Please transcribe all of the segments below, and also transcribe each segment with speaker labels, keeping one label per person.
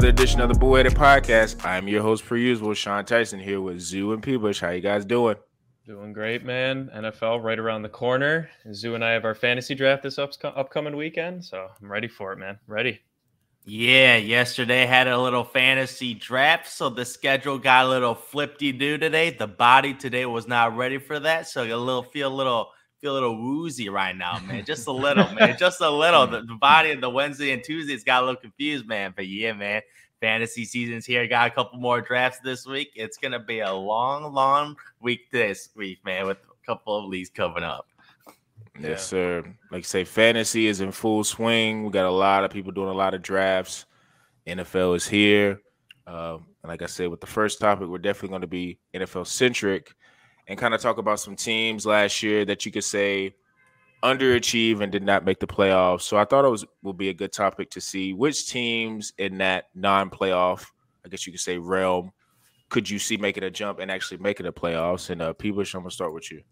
Speaker 1: another edition of the Bull Headed Podcast. I'm your host, per usual, Sean Tyson, here with Zoo and P. Bush. How you guys doing?
Speaker 2: Doing great, man. NFL right around the corner. Zoo and I have our fantasy draft this up- upcoming weekend, so I'm ready for it, man. Ready.
Speaker 3: Yeah, yesterday had a little fantasy draft, so the schedule got a little flippy do today. The body today was not ready for that, so a little feel a little feel a little woozy right now, man. Just a little, man. Just a little. The, the body of the Wednesday and Tuesdays got a little confused, man. But yeah, man. Fantasy season's here. Got a couple more drafts this week. It's gonna be a long, long week this week, man, with a couple of leagues coming up.
Speaker 1: Yes, yeah. sir. Like I say, fantasy is in full swing. We got a lot of people doing a lot of drafts. NFL is here. Uh, and like I said, with the first topic, we're definitely going to be NFL centric and kind of talk about some teams last year that you could say underachieve and did not make the playoffs. So I thought it was will be a good topic to see which teams in that non-playoff, I guess you could say realm, could you see making a jump and actually making the playoffs? And uh P. Bush, I'm gonna start with you.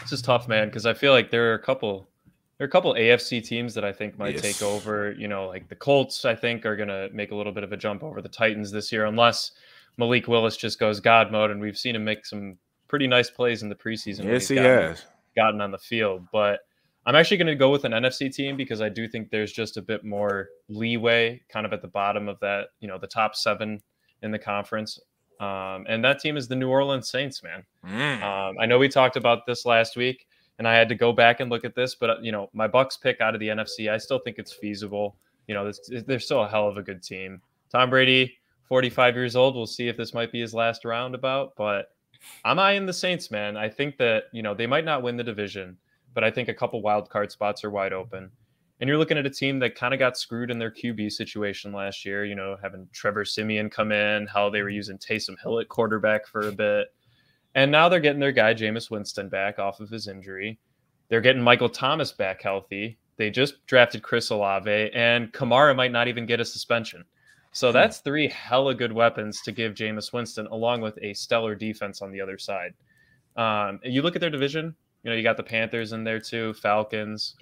Speaker 2: This is tough, man, because I feel like there are a couple there are a couple AFC teams that I think might yes. take over. You know, like the Colts, I think are gonna make a little bit of a jump over the Titans this year, unless Malik Willis just goes God mode, and we've seen him make some pretty nice plays in the preseason.
Speaker 1: Yes, he gotten, has
Speaker 2: gotten on the field. But I'm actually going to go with an NFC team because I do think there's just a bit more leeway, kind of at the bottom of that, you know, the top seven in the conference. Um, and that team is the New Orleans Saints, man. Mm. Um, I know we talked about this last week, and I had to go back and look at this, but you know, my Bucks pick out of the NFC, I still think it's feasible. You know, they're still a hell of a good team. Tom Brady, 45 years old. We'll see if this might be his last roundabout, but I'm eyeing the Saints, man. I think that you know they might not win the division, but I think a couple wild card spots are wide open. And you're looking at a team that kind of got screwed in their QB situation last year. You know, having Trevor Siemian come in, how they were using Taysom Hill at quarterback for a bit, and now they're getting their guy Jameis Winston back off of his injury. They're getting Michael Thomas back healthy. They just drafted Chris Olave, and Kamara might not even get a suspension. So hmm. that's three hella good weapons to give Jameis Winston, along with a stellar defense on the other side. Um, you look at their division. You know, you got the Panthers in there too, Falcons.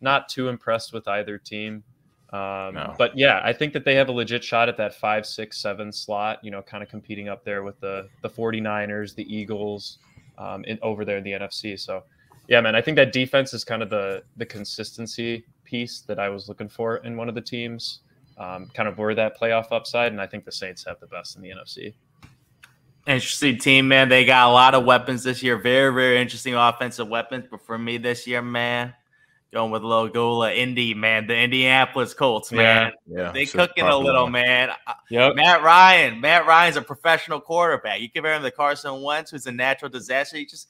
Speaker 2: Not too impressed with either team. Um, no. But yeah, I think that they have a legit shot at that five, six, seven slot. You know, kind of competing up there with the the 49ers, the Eagles, um, in, over there in the NFC. So yeah, man, I think that defense is kind of the the consistency piece that I was looking for in one of the teams um, kind of were that playoff upside, and I think the Saints have the best in the NFC.
Speaker 3: Interesting team, man. They got a lot of weapons this year. Very, very interesting offensive weapons. But for me this year, man, going with Logola, Indy, man, the Indianapolis Colts, man. Yeah, yeah they cooking a little, man. Yep. Matt Ryan, Matt Ryan's a professional quarterback. You compare him to Carson Wentz, who's a natural disaster. He just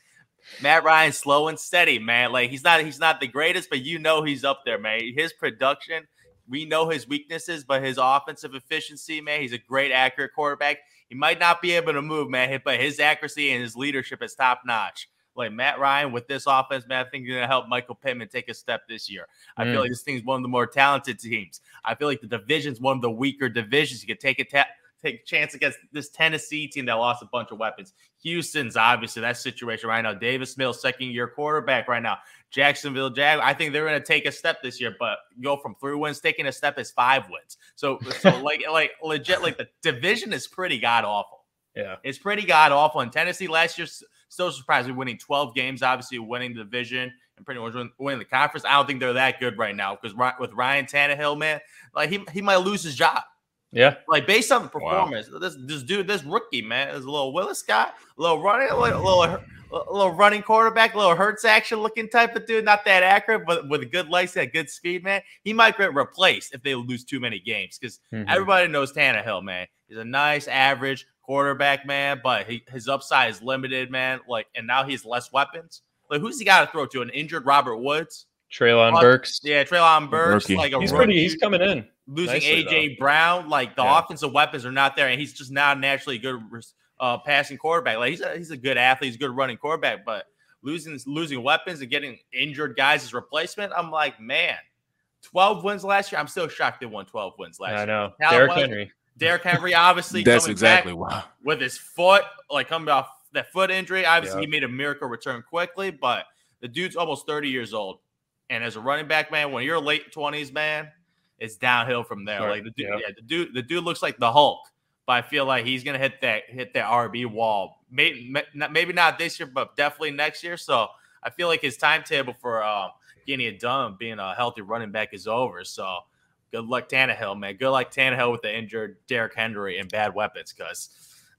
Speaker 3: Matt Ryan's slow and steady, man. Like he's not he's not the greatest, but you know he's up there, man. His production we know his weaknesses, but his offensive efficiency, man, he's a great, accurate quarterback. He might not be able to move, man, but his accuracy and his leadership is top notch. Like Matt Ryan with this offense, man, I think you're gonna help Michael Pittman take a step this year. I mm. feel like this thing's one of the more talented teams. I feel like the division's one of the weaker divisions. You could take a ta- take a chance against this Tennessee team that lost a bunch of weapons. Houston's obviously that situation right now. Davis Mills, second year quarterback right now. Jacksonville Jag. I think they're going to take a step this year, but go from three wins, taking a step is five wins. So, so like, like legit, like the division is pretty god awful.
Speaker 2: Yeah,
Speaker 3: it's pretty god awful. And Tennessee last year still surprised with winning 12 games, obviously winning the division and pretty much winning the conference. I don't think they're that good right now because with Ryan Tannehill, man, like he he might lose his job.
Speaker 2: Yeah,
Speaker 3: like based on the performance, wow. this this dude, this rookie man, is a little Willis guy, a little running, little, a little a little running quarterback, a little Hurts action looking type of dude, not that accurate, but with a good legs, that good speed, man. He might get replaced if they lose too many games because mm-hmm. everybody knows Tannehill, man. He's a nice average quarterback, man, but he, his upside is limited, man. Like, and now he's less weapons. Like, who's he got to throw to? An injured Robert Woods?
Speaker 2: Treylon Burks.
Speaker 3: Yeah, Treylon Burks. Like
Speaker 2: a he's rookie. pretty. He's coming in.
Speaker 3: Losing Nicely, AJ though. Brown, like the yeah. offensive weapons are not there, and he's just not naturally good uh, passing quarterback. Like he's a, he's a good athlete, he's a good running quarterback, but losing losing weapons and getting injured guys as replacement, I'm like, man, 12 wins last year. I'm still shocked they won 12 wins last year.
Speaker 2: I know. Derek Derrick Henry.
Speaker 3: Derrick Henry, obviously,
Speaker 1: that's exactly why
Speaker 3: with his foot, like coming off that foot injury. Obviously, he made a miracle return quickly, but the dude's almost 30 years old. And as a running back, man, when you're late 20s, man, it's downhill from there.
Speaker 2: Sure,
Speaker 3: Like the dude,
Speaker 2: yeah.
Speaker 3: yeah, the dude, the dude looks like the Hulk, but I feel like he's gonna hit that hit that RB wall. Maybe maybe not this year, but definitely next year. So I feel like his timetable for um, getting it done, being a healthy running back, is over. So good luck Tannehill, man. Good luck Tannehill with the injured Derrick Henry and bad weapons, because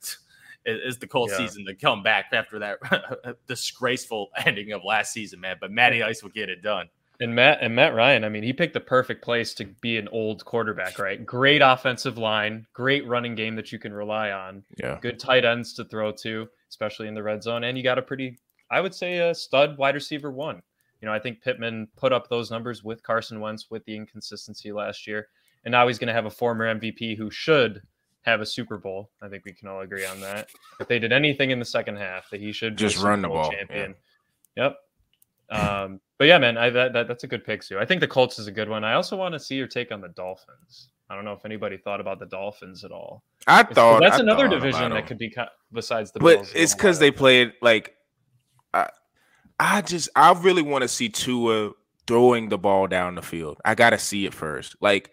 Speaker 3: it is the cold
Speaker 2: Yeah.
Speaker 3: season to come back after that disgraceful ending of last season, man. But Matty Ice will get it done.
Speaker 2: And Matt and Matt Ryan, I mean, he picked the perfect place to be an old quarterback, right? Great offensive line, great running game that you can rely on,
Speaker 1: Yeah.
Speaker 2: good tight ends to throw to, especially in the red zone, and you got a pretty, I would say, a stud wide receiver one. You know, I think Pittman put up those numbers with Carson Wentz with the inconsistency last year, and now he's going to have a former MVP who should have a Super Bowl. I think we can all agree on that. If they did anything in the second half, that he should
Speaker 1: Just run the
Speaker 2: Bowl
Speaker 1: ball, yeah.
Speaker 2: champion. Yep. Um, but yeah, man, I that, that that's a good pick too. I think the Colts is a good one. I also want to see your take on the Dolphins. I don't know if anybody thought about the Dolphins at all.
Speaker 1: I thought
Speaker 2: that's
Speaker 1: I
Speaker 2: another
Speaker 1: thought
Speaker 2: division that could be cut besides the
Speaker 1: but
Speaker 2: Bills.
Speaker 1: it's because they played like I, I just I really want to see Tua throwing the ball down the field. I got to see it first. Like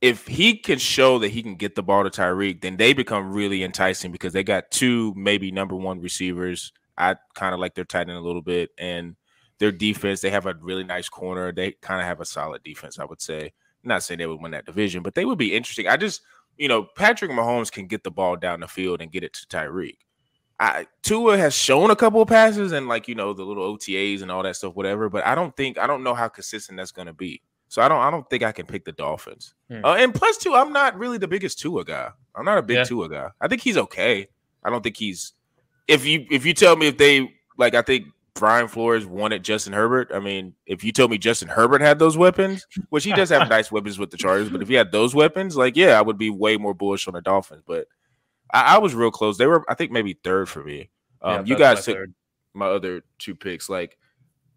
Speaker 1: if he can show that he can get the ball to Tyreek, then they become really enticing because they got two maybe number one receivers. I kind of like their tight end a little bit and their defense. They have a really nice corner. They kind of have a solid defense, I would say. not saying they would win that division, but they would be interesting. I just, you know, Patrick Mahomes can get the ball down the field and get it to Tyreek. I Tua has shown a couple of passes and like you know the little OTAs and all that stuff, whatever. But I don't think I don't know how consistent that's going to be. So I don't I don't think I can pick the Dolphins.
Speaker 2: Hmm.
Speaker 1: Uh, and plus two, I'm not really the biggest Tua guy. I'm not a big
Speaker 2: Yeah.
Speaker 1: Tua guy. I think he's okay. I don't think he's. If you if you tell me if they like, I think Brian Flores wanted Justin Herbert. I mean, if you told me Justin Herbert had those weapons, which he does have nice weapons with the Chargers, but if he had those weapons, like yeah, I would be way more bullish on the Dolphins. But I, I was real close. They were, I think, maybe third for me. Um,
Speaker 2: Yeah,
Speaker 1: you
Speaker 2: that's my
Speaker 1: guys took
Speaker 2: third.
Speaker 1: my other two picks, like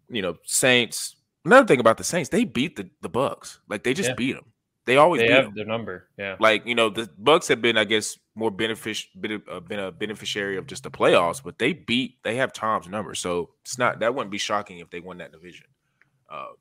Speaker 1: you know, Saints. Another thing about the Saints, they beat the the Bucks. Like they just
Speaker 2: Yeah.
Speaker 1: beat them. They always
Speaker 2: They
Speaker 1: beat
Speaker 2: have
Speaker 1: 'em.
Speaker 2: their number. Yeah.
Speaker 1: Like you know, the Bucks have been, I guess, more benefic- been a, been a beneficiary of just the playoffs, but they beat. They have Tom's number, so it's not that wouldn't be shocking if they won that division. Uh,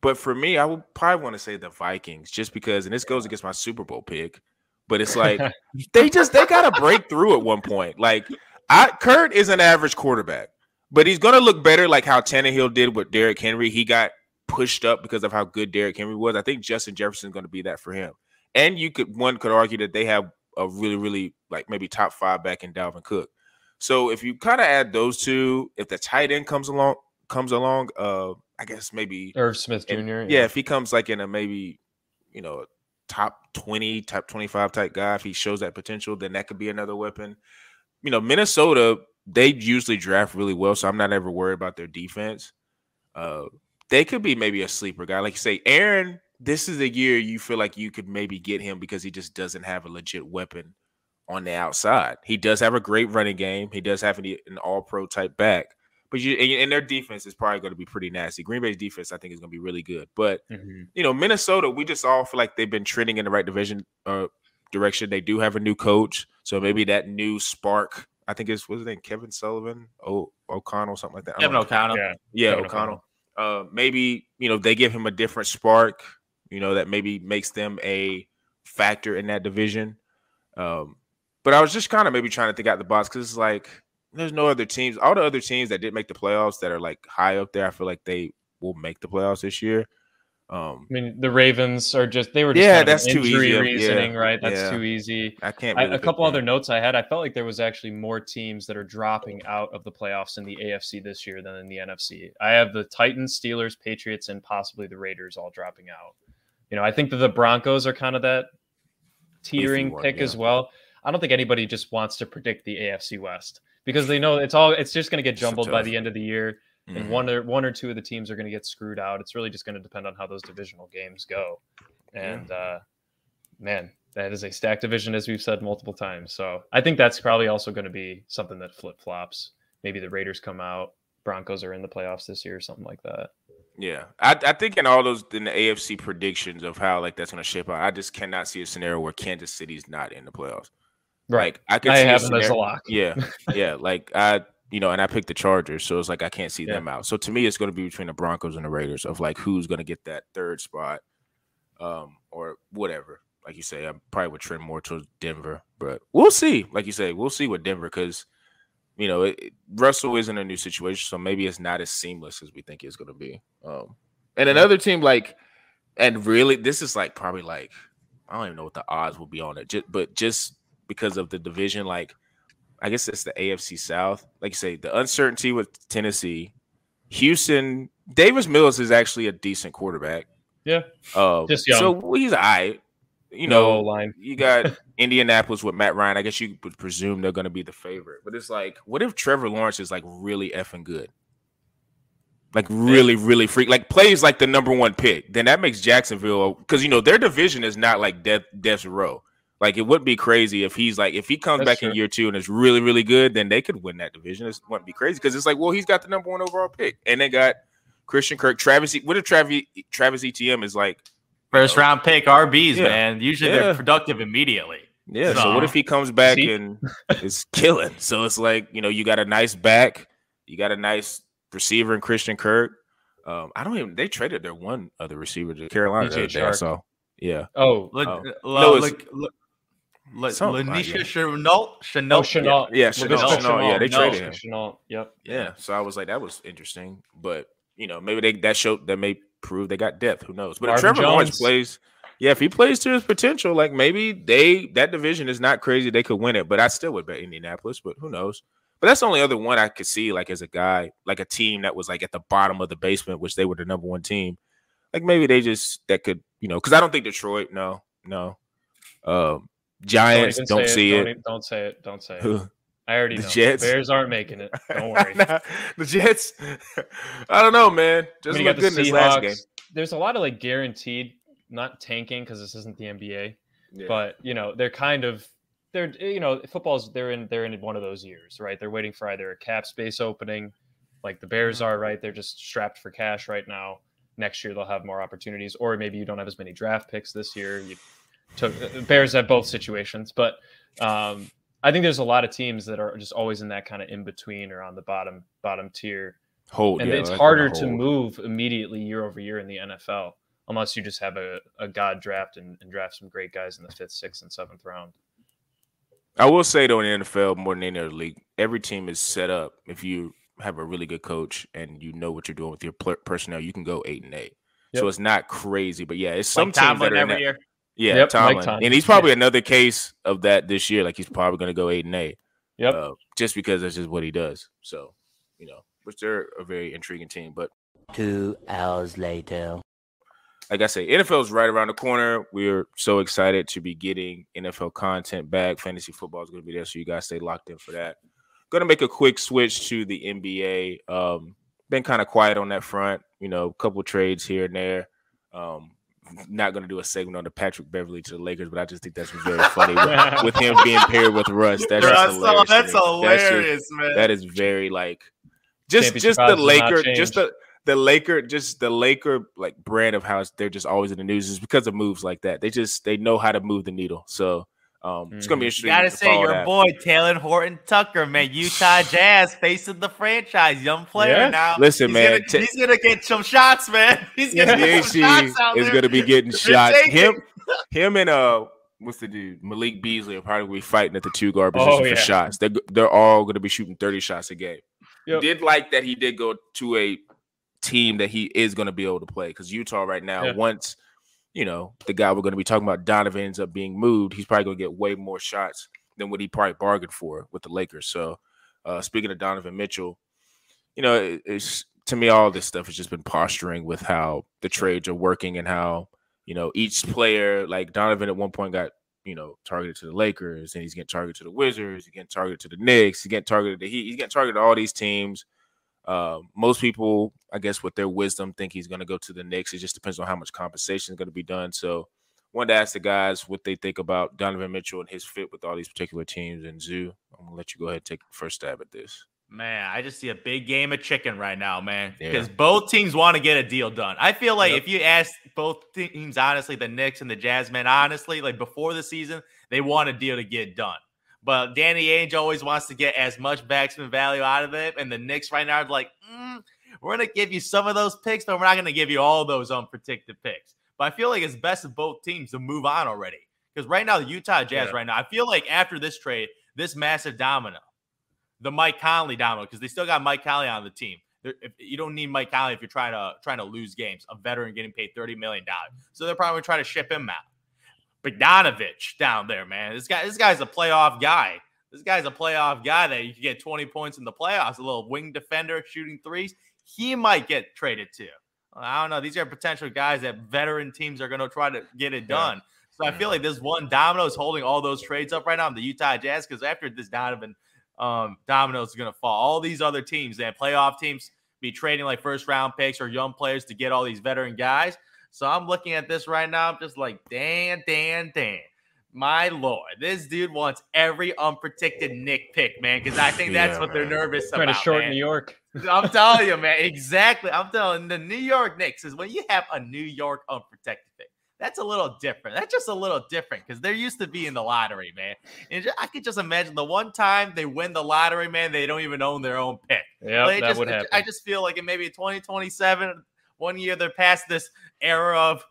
Speaker 1: but for me, I would probably want to say the Vikings, just because, and this goes against my Super Bowl pick. But it's like they just they got to break through at one point. Like I, Kurt is an average quarterback, but he's gonna look better, like how Tannehill did with Derrick Henry. He got pushed up because of how good Derrick Henry was. I think Justin Jefferson is going to be that for him. And you could one could argue that they have a really, really like maybe top five back in Dalvin Cook. So if you kind of add those two, if the tight end comes along, comes along, uh, I guess maybe
Speaker 2: Irv Smith Jr.
Speaker 1: and- yeah, if he comes like in a maybe, you know, top 20, top 25 type guy, if he shows that potential, then that could be another weapon. You know, Minnesota, they usually draft really well, so I'm not ever worried about their defense. Uh they could be maybe a sleeper guy. Like you say, Aaron, this is a year you feel like you could maybe get him because he just doesn't have a legit weapon on the outside. He does have a great running game. He does have an, an all pro type back. But you and, and their defense is probably going to be pretty nasty. Green Bay's defense, I think, is going to be really good. But
Speaker 2: Mhm.
Speaker 1: you know, Minnesota, we just all feel like they've been trending in the right division uh direction. They do have a new coach, so maybe that new spark. I think it's what's his name, Kevin Sullivan, oh O'Connell, something like that.
Speaker 3: Kevin. O'Connell.
Speaker 2: Yeah.
Speaker 1: Yeah,
Speaker 2: Kevin
Speaker 1: O'Connell. Uh, maybe you know they give him a different spark. You know that maybe makes them a factor in that division. Um, but I was just kind of maybe trying to think out the box because it's like there's no other teams. All the other teams that did make the playoffs that are like high up there, I feel like they will make the playoffs this year. Um,
Speaker 2: I mean, the Ravens are just they were just
Speaker 1: Yeah,
Speaker 2: kind of
Speaker 1: that's too easy. Yeah,
Speaker 2: right? That's
Speaker 1: yeah.
Speaker 2: too easy.
Speaker 1: I can't. Really
Speaker 2: a couple other notes I had. I felt like there was actually more teams that are dropping out of the playoffs in the AFC this year than in the NFC. I have the Titans, Steelers, Patriots, and possibly the Raiders all dropping out. You know, I think that the Broncos are kind of that teetering
Speaker 1: one,
Speaker 2: pick
Speaker 1: yeah.
Speaker 2: as well. I don't think anybody just wants to predict the AFC West because they know it's all it's just going to get jumbled by the end of the year and
Speaker 1: Mhm.
Speaker 2: one or one or two of the teams are going to get screwed out. It's really just going to depend on how those divisional games go.
Speaker 1: Yeah.
Speaker 2: And uh, man, that is a stacked division, as we've said multiple times. So I think that's probably also going to be something that flip flops. Maybe the Raiders come out, Broncos are in the playoffs this year, or something like that.
Speaker 1: Yeah, I, I think in all those in the AFC predictions of how like that's going to shape out, I just cannot see a scenario where Kansas City's not in the playoffs. Like I could
Speaker 2: I
Speaker 1: see a
Speaker 2: have them as a lock.
Speaker 1: Yeah, yeah. Like I, you know, and I picked the Chargers, so it's like I can't see
Speaker 2: Yeah.
Speaker 1: them out. So to me, it's going to be between the Broncos and the Raiders of like who's going to get that third spot. um, or whatever. Like you say, I probably would trend more towards Denver, but we'll see. Like you say, we'll see with Denver because you know it, Russell is in a new situation, so maybe it's not as seamless as we think it's going to be. Um, and another team like, and really, this is like probably like I don't even know what the odds will be on it, just, but just because of the division, like I guess it's the AFC South. Like you say, the uncertainty with Tennessee, Houston, Davis Mills is actually a decent quarterback.
Speaker 2: Yeah.
Speaker 1: Uh,
Speaker 2: Just young.
Speaker 1: So he's all right. You
Speaker 2: No
Speaker 1: know,
Speaker 2: line.
Speaker 1: you got Indianapolis with Matt Ryan. I guess you would presume they're going to be the favorite. But it's like, what if Trevor Lawrence is like really effing good? Like really, really freak, like plays like the number one pick. Then that makes Jacksonville because you know their division is not like death death's row. Like it would be crazy if he's like if he comes
Speaker 2: That's
Speaker 1: back in year two and is really, really good, then they could win that division. It wouldn't be crazy because it's like, well, he's got the number one overall pick, and they got Christian Kirk, Travis. E- What if Travis Travis Etienne is like
Speaker 3: First round pick RBs,
Speaker 1: Yeah.
Speaker 3: man. Usually
Speaker 1: Yeah.
Speaker 3: they're productive immediately.
Speaker 1: Yeah. So
Speaker 3: So-
Speaker 1: what if he comes back
Speaker 2: See?
Speaker 1: and is killing? So it's like you know you got a nice back, you got a nice receiver in Christian Kirk. Um, I don't even. They traded their one other receiver to Carolina. the other day, I Yeah.
Speaker 2: Oh,
Speaker 3: Look,
Speaker 1: Oh.
Speaker 3: look,
Speaker 1: No, it's-
Speaker 3: look, look, look,
Speaker 1: Something like
Speaker 3: Lanisha
Speaker 1: that.
Speaker 3: Shenault, Shenault.
Speaker 2: oh, Shenault.
Speaker 1: Yeah,
Speaker 2: Laviska
Speaker 1: Shenault, Shenault, yeah, they
Speaker 2: Shenault.
Speaker 1: traded him.
Speaker 2: Shenault. Yep.
Speaker 1: Yeah. So I was like, that was interesting. But you know, maybe they that showed that may prove they got depth. Who knows? But if
Speaker 2: Marvin
Speaker 1: Trevor Lawrence plays, yeah, if he plays to his potential, like maybe they that division is not crazy. They could win it, but I still would bet Indianapolis. But who knows? But that's the only other one I could see, like as a guy, like a team that was like at the bottom of the basement, which they were the number one team. Like maybe they just that could, you know, because I don't think Detroit. No, no. Um, Giants
Speaker 2: even
Speaker 1: don't,
Speaker 2: say
Speaker 1: see
Speaker 2: Don't,
Speaker 1: it.
Speaker 2: e- don't say it. Don't say it. I already
Speaker 1: The
Speaker 2: know.
Speaker 1: Jets?
Speaker 2: Bears aren't making it. Don't worry.
Speaker 1: Nah, the Jets. I don't know, man. Just look good in this last game.
Speaker 2: There's a lot of like guaranteed, not tanking because this isn't the NBA,
Speaker 1: Yeah.
Speaker 2: but you know they're kind of they're you know football's they're in they're in one of those years, right? They're waiting for either a cap space opening, like the Bears
Speaker 1: Mm-hmm.
Speaker 2: are, right? They're just strapped for cash right now. Next year they'll have more opportunities, or maybe you don't have as many draft picks this year. You took uh, Bears have both situations, but um, I think there's a lot of teams that are just always in that kind of in between or on the bottom bottom tier
Speaker 1: hold,
Speaker 2: and
Speaker 1: yeah,
Speaker 2: it's harder to move immediately year over year in the NFL unless you just have a, a god draft and, and draft some great guys in the fifth, sixth, and seventh round.
Speaker 1: I will say though, in the NFL more than any other league, every team is set up. If you have a really good coach and you know what you're doing with your personnel, you can go eight and eight. So it's not crazy, but yeah, it's some
Speaker 3: Like
Speaker 1: teams
Speaker 3: Tomlin
Speaker 1: that are
Speaker 3: every year.
Speaker 1: Yeah,
Speaker 2: Yep, Mike
Speaker 1: Tomlin.
Speaker 2: Tomlin.
Speaker 1: and he's probably another case of that this year. Like he's probably going to go eight and eight,
Speaker 2: Yep.
Speaker 1: uh, just because that's just what he does. So you know, which they're a very intriguing team, but.
Speaker 4: Two hours later.
Speaker 1: like I say, NFL is right around the corner. We're so excited to be getting NFL content back. Fantasy football is going to be there, so you guys stay locked in for that. Going to make a quick switch to the NBA. Um, been kind of quiet on that front. You know, a couple trades here and there. Um, not going to do a segment on the Patrick Beverly to the Lakers, but I just think that's very funny with, with him being paired with Russ. That's just
Speaker 3: Russ,
Speaker 1: hilarious. to
Speaker 3: that's
Speaker 1: just-
Speaker 3: hilarious, man.
Speaker 1: that is very like just just the
Speaker 2: odds does not
Speaker 1: Laker, just the the Laker, just the Laker like brand of how they're just always in the news is because of moves like that. They just they know how to move the needle. So um it's gonna be
Speaker 2: Mhm.
Speaker 1: interesting.
Speaker 3: You gotta
Speaker 1: to
Speaker 3: say your
Speaker 1: that.
Speaker 3: boy Talen Horton Tucker, man, Utah Jazz facing the franchise, young player
Speaker 2: Yeah.
Speaker 3: now.
Speaker 1: Listen,
Speaker 3: he's
Speaker 1: man,
Speaker 3: Gonna,
Speaker 1: Ta-
Speaker 3: he's gonna get some shots, man. He's gonna get some shots out
Speaker 1: is
Speaker 3: there.
Speaker 1: gonna be getting shots. Him him and uh what's the dude Malik Beasley are probably gonna be fighting at the two guard
Speaker 2: Oh,
Speaker 1: position
Speaker 2: yeah.
Speaker 1: for shots. They're they're all gonna be shooting thirty shots a game.
Speaker 2: Yep.
Speaker 1: Did like that he did go to a team that he is going to be able to play because Utah right now,
Speaker 2: Yeah.
Speaker 1: You know the guy we're going to be talking about, Donovan ends up being moved, he's probably going to get way more shots than what he probably bargained for with the Lakers. So, uh, speaking of Donovan Mitchell, you know, it- it's to me all this stuff has just been posturing with how the trades are working and how you know each player, like Donovan, at one point got you know targeted to the Lakers and he's getting targeted to the Wizards, he's getting targeted to the Knicks, he's getting targeted to Heat, he's getting targeted to all these teams. Uh, most people, I guess, with their wisdom, think he's going to go to the Knicks. It just depends on how much compensation is going to be done. So, wanted to ask the guys what they think about Donovan Mitchell and his fit with all these particular teams. And Zoo, I'm gonna let you go ahead and take the first stab at this.
Speaker 3: Man, I just see a big game of chicken right now, man.
Speaker 1: Yeah.
Speaker 3: Because both teams want to get a deal done. I feel like
Speaker 2: Yep.
Speaker 3: if you ask both teams, honestly, the Knicks and the Jazz, man, honestly, like before the season, they want a deal to get done. But Danny Ainge always wants to get as much backspin value out of it. And the Knicks right now are like, mm, we're going to give you some of those picks, but we're not going to give you all those unprotected picks. But I feel like it's best of both teams to move on already. Because right now, the Utah Jazz,
Speaker 2: Yeah.
Speaker 3: right now, I feel like after this trade, this massive domino, the Mike Conley domino, because they still got Mike Conley on the team. If, you don't need Mike Conley if you're trying to trying to lose games. A veteran getting paid thirty million dollars, so they're probably trying to ship him out. Bogdanovich down there, man. This guy, this guy's a playoff guy. This guy's a playoff guy that you can get 20 points in the playoffs. A little wing defender shooting threes. He might get traded too. I don't know. These are potential guys that veteran teams are going to try to get it
Speaker 2: Yeah.
Speaker 3: done. So I feel like this one domino is holding all those trades up right now. The Utah Jazz, because after this Donovan um, domino is going to fall, all these other teams, that playoff teams, be trading like first round picks or young players to get all these veteran guys. So I'm looking at this right now. I'm just like, Dan, Dan, Dan. My lord, this dude wants every unprotected Nick pick, man, because I think that's
Speaker 1: Yeah,
Speaker 3: what they're
Speaker 1: man.
Speaker 3: nervous
Speaker 2: Trying
Speaker 3: about.
Speaker 2: Trying to shorten
Speaker 3: man.
Speaker 2: New York.
Speaker 3: I'm telling you, man. Exactly. I'm telling the New York Knicks is when you have a New York unprotected pick. That's a little different. That's just a little different because they're used to being in the lottery, man. And ju- I could just imagine the one time they win the lottery, man, they don't even own their own pick.
Speaker 2: Yeah, that
Speaker 3: just-
Speaker 2: would happen.
Speaker 3: I just feel like in maybe 2027, one year they're past this era of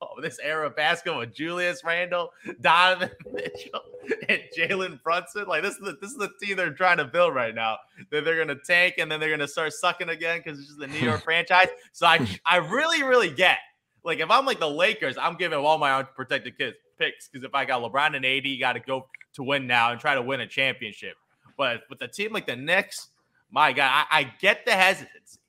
Speaker 3: oh, this era of basketball with Julius Randle, Donovan Mitchell, and Jalen Brunson. Like this is the this is the team they're trying to build right now. That they're gonna tank and then they're gonna start sucking again because it's just the New York franchise. So I I really really get like if I'm like the Lakers, I'm giving all my unprotected kids picks because if I got LeBron and AD, got to go to win now and try to win a championship. But with a team like the Knicks, my God, I, I get the hesitancy.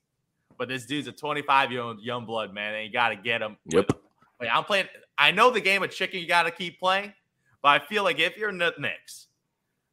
Speaker 3: But this dude's a 25 year old young blood, man, and you got to get him.
Speaker 1: Yep.
Speaker 3: Like I'm playing. I know the game of chicken you got to keep playing, but I feel like if you're in the Knicks,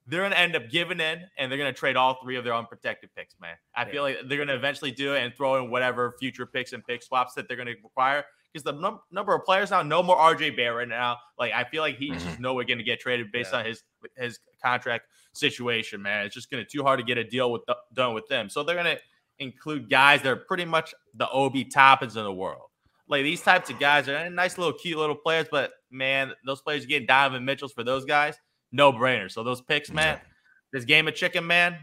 Speaker 3: they're gonna end up giving in, and they're gonna trade all three of their unprotected picks, man. I feel like they're gonna eventually do it and throw in whatever future picks and pick swaps that they're gonna require. Because the num- number of players now, no more RJ Barrett right now. Like I feel like he's mm-hmm. just nowhere gonna get traded based
Speaker 2: Yeah.
Speaker 3: on his his contract situation, man. It's just gonna too hard to get a deal with done with them. So they're gonna include guys that are pretty much the Obi Toppins in the world. Like these types of guys are nice little cute little players, but man, those players getting Donovan Mitchells for those guys, no brainer. So those picks, man, this game of chicken, man,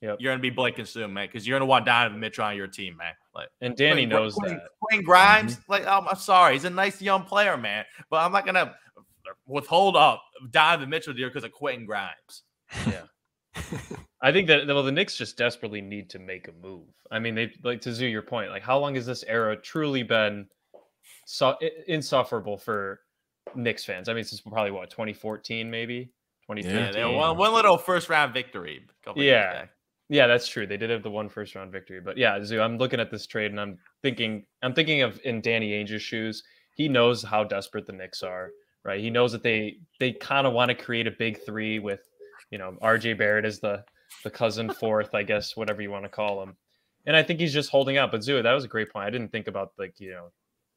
Speaker 2: Yep.
Speaker 3: you're gonna be blanking soon, man, because you're gonna want Donovan Mitchell on your team, man. Like
Speaker 2: And Danny
Speaker 3: Quinn-
Speaker 2: knows
Speaker 3: Quinn,
Speaker 2: that.
Speaker 3: Quinn Grimes, like um, I'm sorry, he's a nice young player, man, but I'm not gonna withhold up Donovan Mitchell here because of Quentin Grimes.
Speaker 2: I think that well, the Knicks just desperately need to make a move. I mean, they like to zoo your point. Like, how long has this era truly been so insufferable for Knicks fans? I mean, since probably what 2014, maybe 2015.
Speaker 3: Yeah, one, one little first round victory. a couple years
Speaker 2: Yeah.
Speaker 3: back.
Speaker 2: Yeah, that's true. They did have the one first round victory, but yeah, Zoo. I'm looking at this trade and I'm thinking, I'm thinking of in Danny Ainge's shoes. He knows how desperate the Knicks are, right? He knows that they they kind of want to create a big three with, you know, RJ Barrett is the the cousin fourth, I guess, whatever you want to call him. And I think he's just holding out. But Zoo, that was a great point. I didn't think about like you know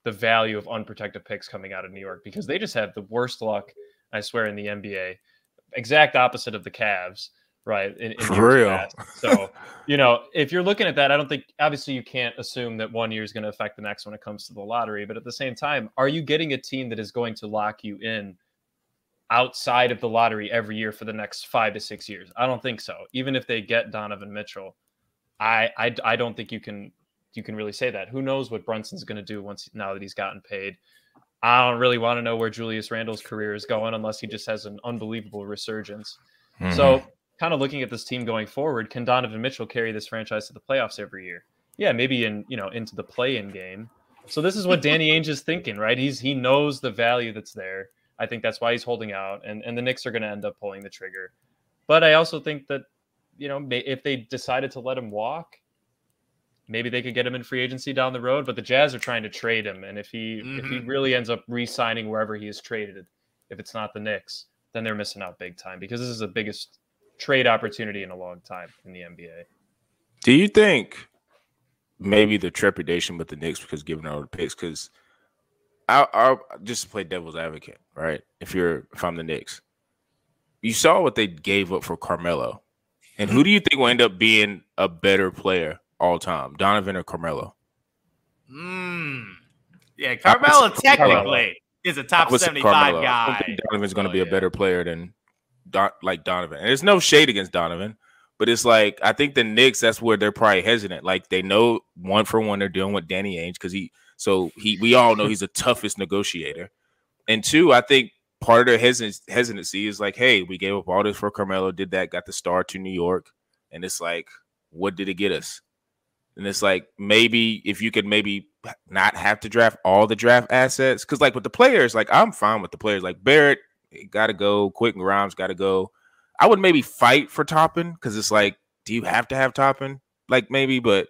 Speaker 2: the value of unprotected picks coming out of New York because they just have the worst luck, I swear, in the NBA. Exact opposite of the Cavs, right? In, in
Speaker 1: For real.
Speaker 2: past. So, you know, if you're looking at that, I don't think obviously you can't assume that one year is going to affect the next when it comes to the lottery. But at the same time, are you getting a team that is going to lock you in outside of the lottery every year for the next five to six years? I don't think so. Even if they get Donovan Mitchell, I I, I don't think you can you can really say that. Who knows what Brunson's going to do once now that he's gotten paid? I don't really want to know where Julius Randle's career is going unless he just has an unbelievable resurgence.
Speaker 1: Mhm.
Speaker 2: So, kind of looking at this team going forward, can Donovan Mitchell carry this franchise to the playoffs every year? Yeah, maybe in you know into the play-in game. So this is what Danny Ainge is thinking, right? He's he knows the value that's there. I think that's why he's holding out, and and the Knicks are going to end up pulling the trigger. But I also think that you know may, if they decided to let him walk, maybe they could get him in free agency down the road. But the Jazz are trying to trade him, and if he if he
Speaker 3: Mhm.
Speaker 2: really ends up re-signing wherever he is traded, if it's not the Knicks, then they're missing out big time because this is the biggest trade opportunity in a long time in the NBA.
Speaker 1: Do you think maybe the trepidation with the Knicks because giving all the picks? Because I, I just play devil's advocate, right? If you're if I'm the Knicks, you saw what they gave up for Carmelo, and who do you think will end up being a better player all time, Donovan or Carmelo?
Speaker 3: Mm. Yeah, Carmelo technically is a top 75
Speaker 1: Carmelo.
Speaker 3: Guy.
Speaker 1: Donovan's going to
Speaker 3: Oh,
Speaker 1: be a
Speaker 3: yeah.
Speaker 1: better player than Don, like Donovan. And there's no shade against Donovan, but it's like I think the Knicks. That's where they're probably hesitant. Like they know one for one they're dealing with Danny Ainge because he So he, we all know he's the toughest negotiator. And two, I think part of their hesitancy is like, hey, we gave up all this for Carmelo, did that, got the star to New York, and it's like, what did it get us? And it's like maybe if you could maybe not have to draft all the draft assets, because like with the players, like I'm fine with the players. Like Barrett, got to go. Quentin Grimes got to go. I would maybe fight for Toppin because it's like, do you have to have Toppin? Like maybe, but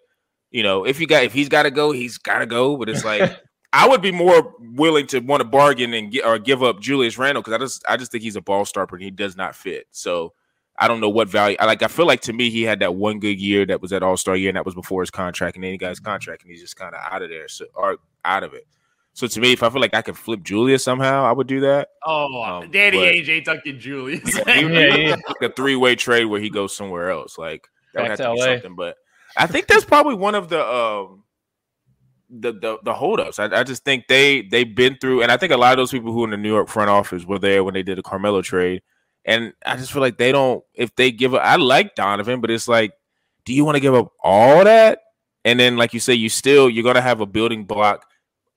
Speaker 1: you know, if you got if he's got to go, he's got to go. But it's like I would be more willing to want to bargain and get or give up Julius Randle because I just I just think he's a ball stopper and he does not fit. So I don't know what value. I like. I feel like to me, he had that one good year that was that All Star year, and that was before his contract, and then he got his contract, and he's just kind of out of there, so or out of it. So to me, if I feel like I could flip Julius somehow, I would do that.
Speaker 3: Oh, um, Danny Ainge tucking Julius.
Speaker 1: yeah, yeah, yeah. Like a three way trade where he goes somewhere else. Like that Back would have to, to be something. But I think that's probably one of the um the the the holdups. I, I just think they they've been through, and I think a lot of those people who in the New York front office were there when they did the Carmelo trade, and I just feel like they don't. If they give up, I like Donovan, but it's like, do you want to give up all that? And then, like you say, you still you're gonna have a building block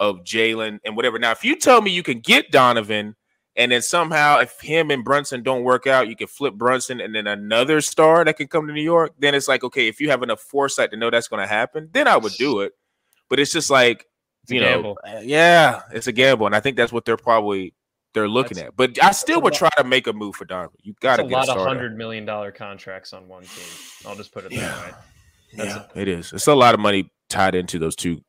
Speaker 1: of Jalen and whatever. Now, if you tell me you can get Donovan. And then somehow, if him and Brunson don't work out, you can flip Brunson and then another star that can come to New York. Then it's like, okay, if you have enough foresight to know that's going to happen, then I would do it. But it's just like it's you know. Uh, yeah, it's a gamble, and I think that's what they're probably they're looking that's, at. But I still would try to make a move for Donovan. You got to
Speaker 2: get a lot of hundred million dollar contracts on one team. I'll just put it yeah. that way.
Speaker 1: That's yeah, a, it is. It's a lot of money tied into those two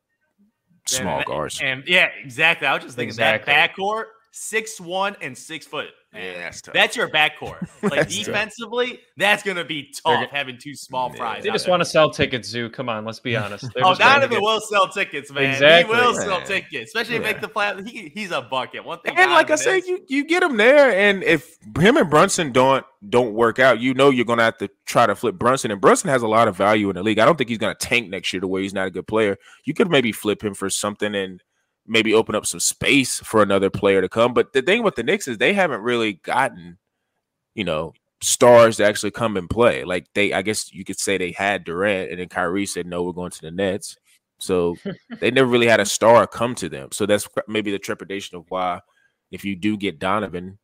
Speaker 1: small
Speaker 3: and,
Speaker 1: guards.
Speaker 3: And, and, yeah, exactly. I was just thinking exactly. that backcourt, six one and six foot. Yeah, that's, tough. that's your backcourt. Like defensively, tough. that's gonna be tough having two small fries.
Speaker 2: They just want to sell tickets, Zoo. Come on, let's be honest.
Speaker 3: They're oh, Donovan get... will sell tickets, man. Exactly. He will sell tickets, especially yeah. make the flat. He, he's a bucket. One thing,
Speaker 1: and like I said, you you get him there, and if him and Brunson don't don't work out, you know you're gonna have to try to flip Brunson. And Brunson has a lot of value in the league. I don't think he's gonna tank next year the way he's not a good player. You could maybe flip him for something and maybe open up some space for another player to come. But the thing with the Knicks is they haven't really gotten, you know, stars to actually come and play. Like they, I guess you could say they had Durant, and then Kyrie said, "No, we're going to the Nets." So they never really had a star come to them. So that's maybe the trepidation of why, if you do get Donovan,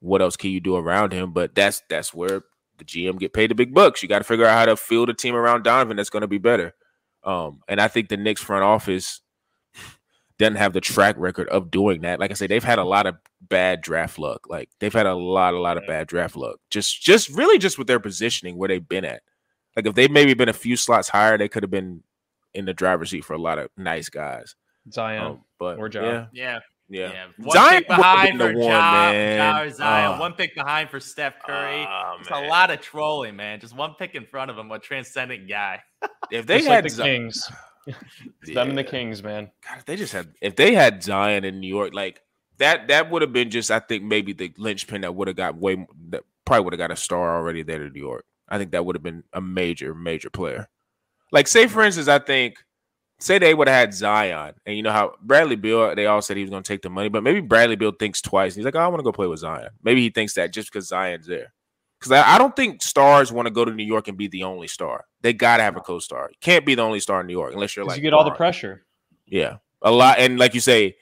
Speaker 1: what else can you do around him? But that's that's where the GM get paid the big bucks. You got to figure out how to field a team around Donovan that's going to be better. Um, and I think the Knicks front office doesn't have the track record of doing that. Like I said, they've had a lot of bad draft luck. Like they've had a lot, a lot of bad draft luck. Just, just really, just with their positioning where they've been at. Like if they maybe been a few slots higher, they could have been in the driver's seat for a lot of nice guys.
Speaker 2: Zion, um,
Speaker 1: but
Speaker 2: or
Speaker 3: John. Yeah, yeah.
Speaker 1: Yeah.
Speaker 3: One Zion pick behind for one, man. Zion. Uh, one pick behind for Steph Curry. Uh, it's a lot of trolling, man. Just one pick in front of him, a transcendent guy.
Speaker 2: if they Just had like the Kings. It's yeah. them and the Kings, man.
Speaker 1: God, if they just had if they had Zion in New York, like that that would have been just I think maybe the linchpin that would have got way that probably would have got a star already there to New York. I think that would have been a major major player. Like say for instance, I think say they would have had Zion, and you know how Bradley Beal they all said he was going to take the money, but maybe Bradley Beal thinks twice. He's like, oh, I want to go play with Zion. Maybe he thinks that just because Zion's there. Because I, I, don't think stars want to go to New York and be the only star. They got to have a co-star. You can't be the only star in New York unless you're like
Speaker 2: you get all the pressure.
Speaker 1: Yeah, a lot. And like you say,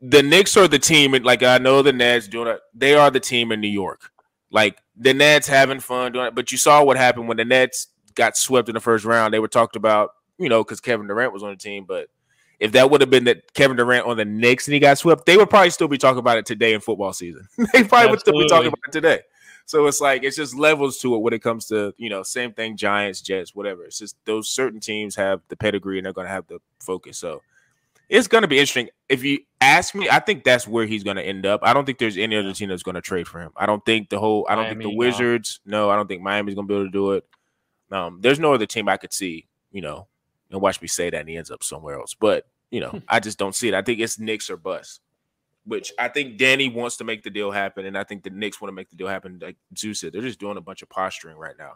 Speaker 1: the Knicks are the team. And Like I know the Nets doing it. They are the team in New York. Like the Nets having fun doing it. But you saw what happened when the Nets got swept in the first round. They were talked about, you know, because Kevin Durant was on the team. But if that would have been that Kevin Durant on the Knicks and he got swept, they would probably still be talking about it today in football season. they probably Absolutely. would still be talking about it today. So it's like it's just levels to it when it comes to you know same thing Giants, Jets, whatever. It's just those certain teams have the pedigree and they're going to have the focus. So it's going to be interesting. If you ask me, I think that's where he's going to end up. I don't think there's any other team that's going to trade for him. I don't think the whole. I don't Miami, think the Wizards. No. no, I don't think Miami's going to be able to do it. Um, there's no other team I could see. You know, and watch me say that and he ends up somewhere else. But you know, I just don't see it. I think it's Knicks or bust which I think Danny wants to make the deal happen, and I think the Knicks want to make the deal happen. Like Zeus said, they're just doing a bunch of posturing right now.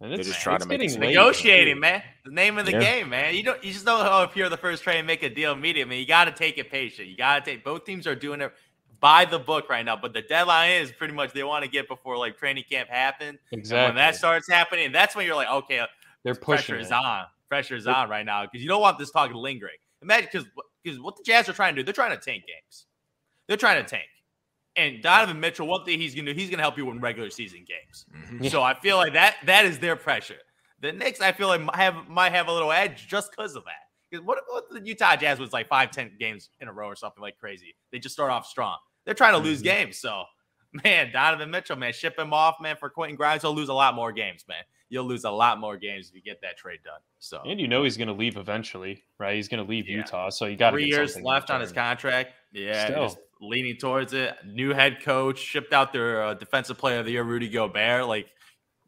Speaker 3: And they're just trying to make it negotiating, man. The name of the yeah. game, man. You don't you just don't know if you're the first trade and make a deal immediately. You got to take it patient. You got to take. Both teams are doing it by the book right now, but the deadline is pretty much they want to get before like training camp happens. Exactly. And when that starts happening, that's when you're like, okay, uh,
Speaker 2: they're pushing.
Speaker 3: Pressure's on. Pressure is on right now because you don't want this talk lingering. Imagine because because what the Jazz are trying to do, they're trying to tank games. They're trying to tank. And Donovan Mitchell, one thing he's gonna do, he's gonna help you win regular season games.
Speaker 1: Mhm.
Speaker 2: Yeah.
Speaker 3: So I feel like that that is their pressure. The Knicks, I feel like might have might have a little edge just because of that. Because what, what the Utah Jazz was like five, ten games in a row or something like crazy. They just start off strong. They're trying to lose
Speaker 1: Mhm.
Speaker 3: games. So man, Donovan Mitchell, man, ship him off, man, for Quentin Grimes. He'll lose a lot more games, man. You'll lose a lot more games if you get that trade done. So
Speaker 2: And you know he's going to leave eventually, right? He's going to leave
Speaker 3: Yeah.
Speaker 2: Utah, so you got
Speaker 3: three years left on his contract. Yeah,
Speaker 2: Still.
Speaker 3: just leaning towards it. New head coach shipped out their uh, defensive player of the year, Rudy Gobert. Like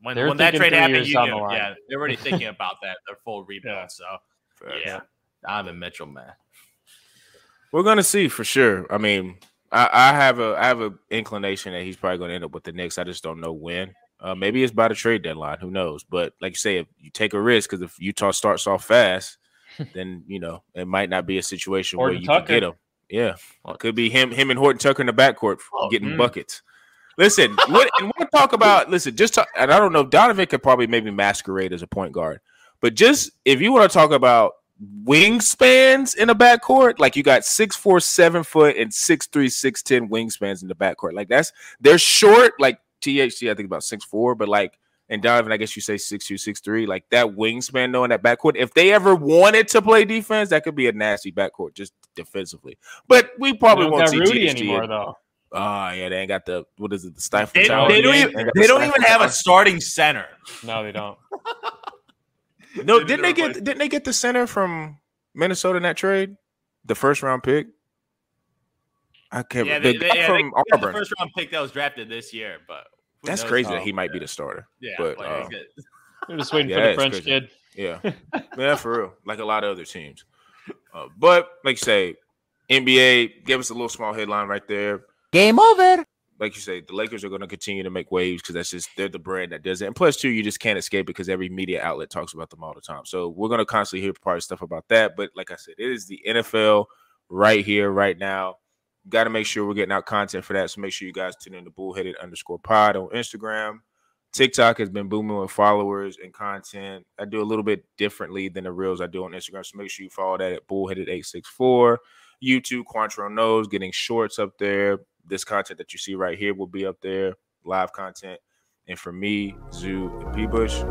Speaker 3: when, when that trade
Speaker 2: three
Speaker 3: happened, you
Speaker 2: down
Speaker 3: knew.
Speaker 2: the.
Speaker 3: Yeah, they're already thinking about that. Their full rebuild.
Speaker 2: So yeah.
Speaker 3: So
Speaker 1: Facts.
Speaker 3: yeah, Donovan Mitchell, man.
Speaker 1: We're gonna see for sure. I mean, I, I have a I have a inclination that he's probably gonna end up with the Knicks. I just don't know when. Uh, maybe it's by the trade deadline. Who knows? But like you say, if you take a risk, because if Utah starts off fast, then you know it might not be a situation
Speaker 2: Horton
Speaker 1: where you
Speaker 2: Tucker.
Speaker 1: can get him. Yeah, it could be him, him and Horton Tucker in the backcourt
Speaker 3: Oh,
Speaker 1: getting
Speaker 2: mm.
Speaker 1: buckets. Listen, what, and we'll talk about. Listen, just talk, and I don't know. Donovan could probably maybe masquerade as a point guard, but just if you want to talk about wingspans in a backcourt, like you got six four, seven foot, and six three, six ten wingspans in the backcourt. Like that's they're short. Like THT, I think about six four, but like and Donovan, I guess you say six two, six three. Like that wingspan, though, in that backcourt. If they ever wanted to play defense, that could be a nasty backcourt just defensively. But we probably won't see
Speaker 2: Rudy anymore though.
Speaker 1: Oh yeah, they ain't got the what is it? The stifle
Speaker 3: They,
Speaker 1: tower.
Speaker 3: they don't even
Speaker 1: Ain't
Speaker 3: they
Speaker 1: the
Speaker 3: don't even have a starting center.
Speaker 2: No, they don't.
Speaker 1: No,
Speaker 3: They
Speaker 1: didn't they get
Speaker 3: a-
Speaker 1: didn't they get the center from Minnesota in that trade? The first round pick. I can't.
Speaker 3: Yeah,
Speaker 1: the
Speaker 3: they,
Speaker 1: guy
Speaker 3: they, yeah,
Speaker 1: from
Speaker 3: they got the
Speaker 1: Auburn.
Speaker 3: first round pick that was drafted this year, but who
Speaker 1: That's crazy
Speaker 3: how-
Speaker 1: that he might be the starter.
Speaker 3: Yeah,
Speaker 1: but,
Speaker 3: but,
Speaker 1: uh,
Speaker 3: he's good.
Speaker 2: They're just waiting
Speaker 1: Yeah,
Speaker 2: for the French kid.
Speaker 1: Yeah, yeah, for real. Like a lot of other teams. Uh, but like you say, NBA gave us a little small headline right there.
Speaker 4: Game over.
Speaker 1: like you say, the Lakers are going to continue to make waves because that's just they're the brand that does it. And plus, two, you just can't escape because every media outlet talks about them all the time. So we're going to constantly hear probably stuff about that. But like I said, it is the NFL right here, right now. Got to make sure we're getting out content for that. So make sure you guys tune in to bullheaded underscore pod on Instagram. TikTok has been booming with followers and content. I do a little bit differently than the reels I do on Instagram. So make sure you follow that at bullheaded864. YouTube, Quantro knows, getting shorts up there. This content that you see right here will be up there, live content. And for me, Zoo, and P Bush,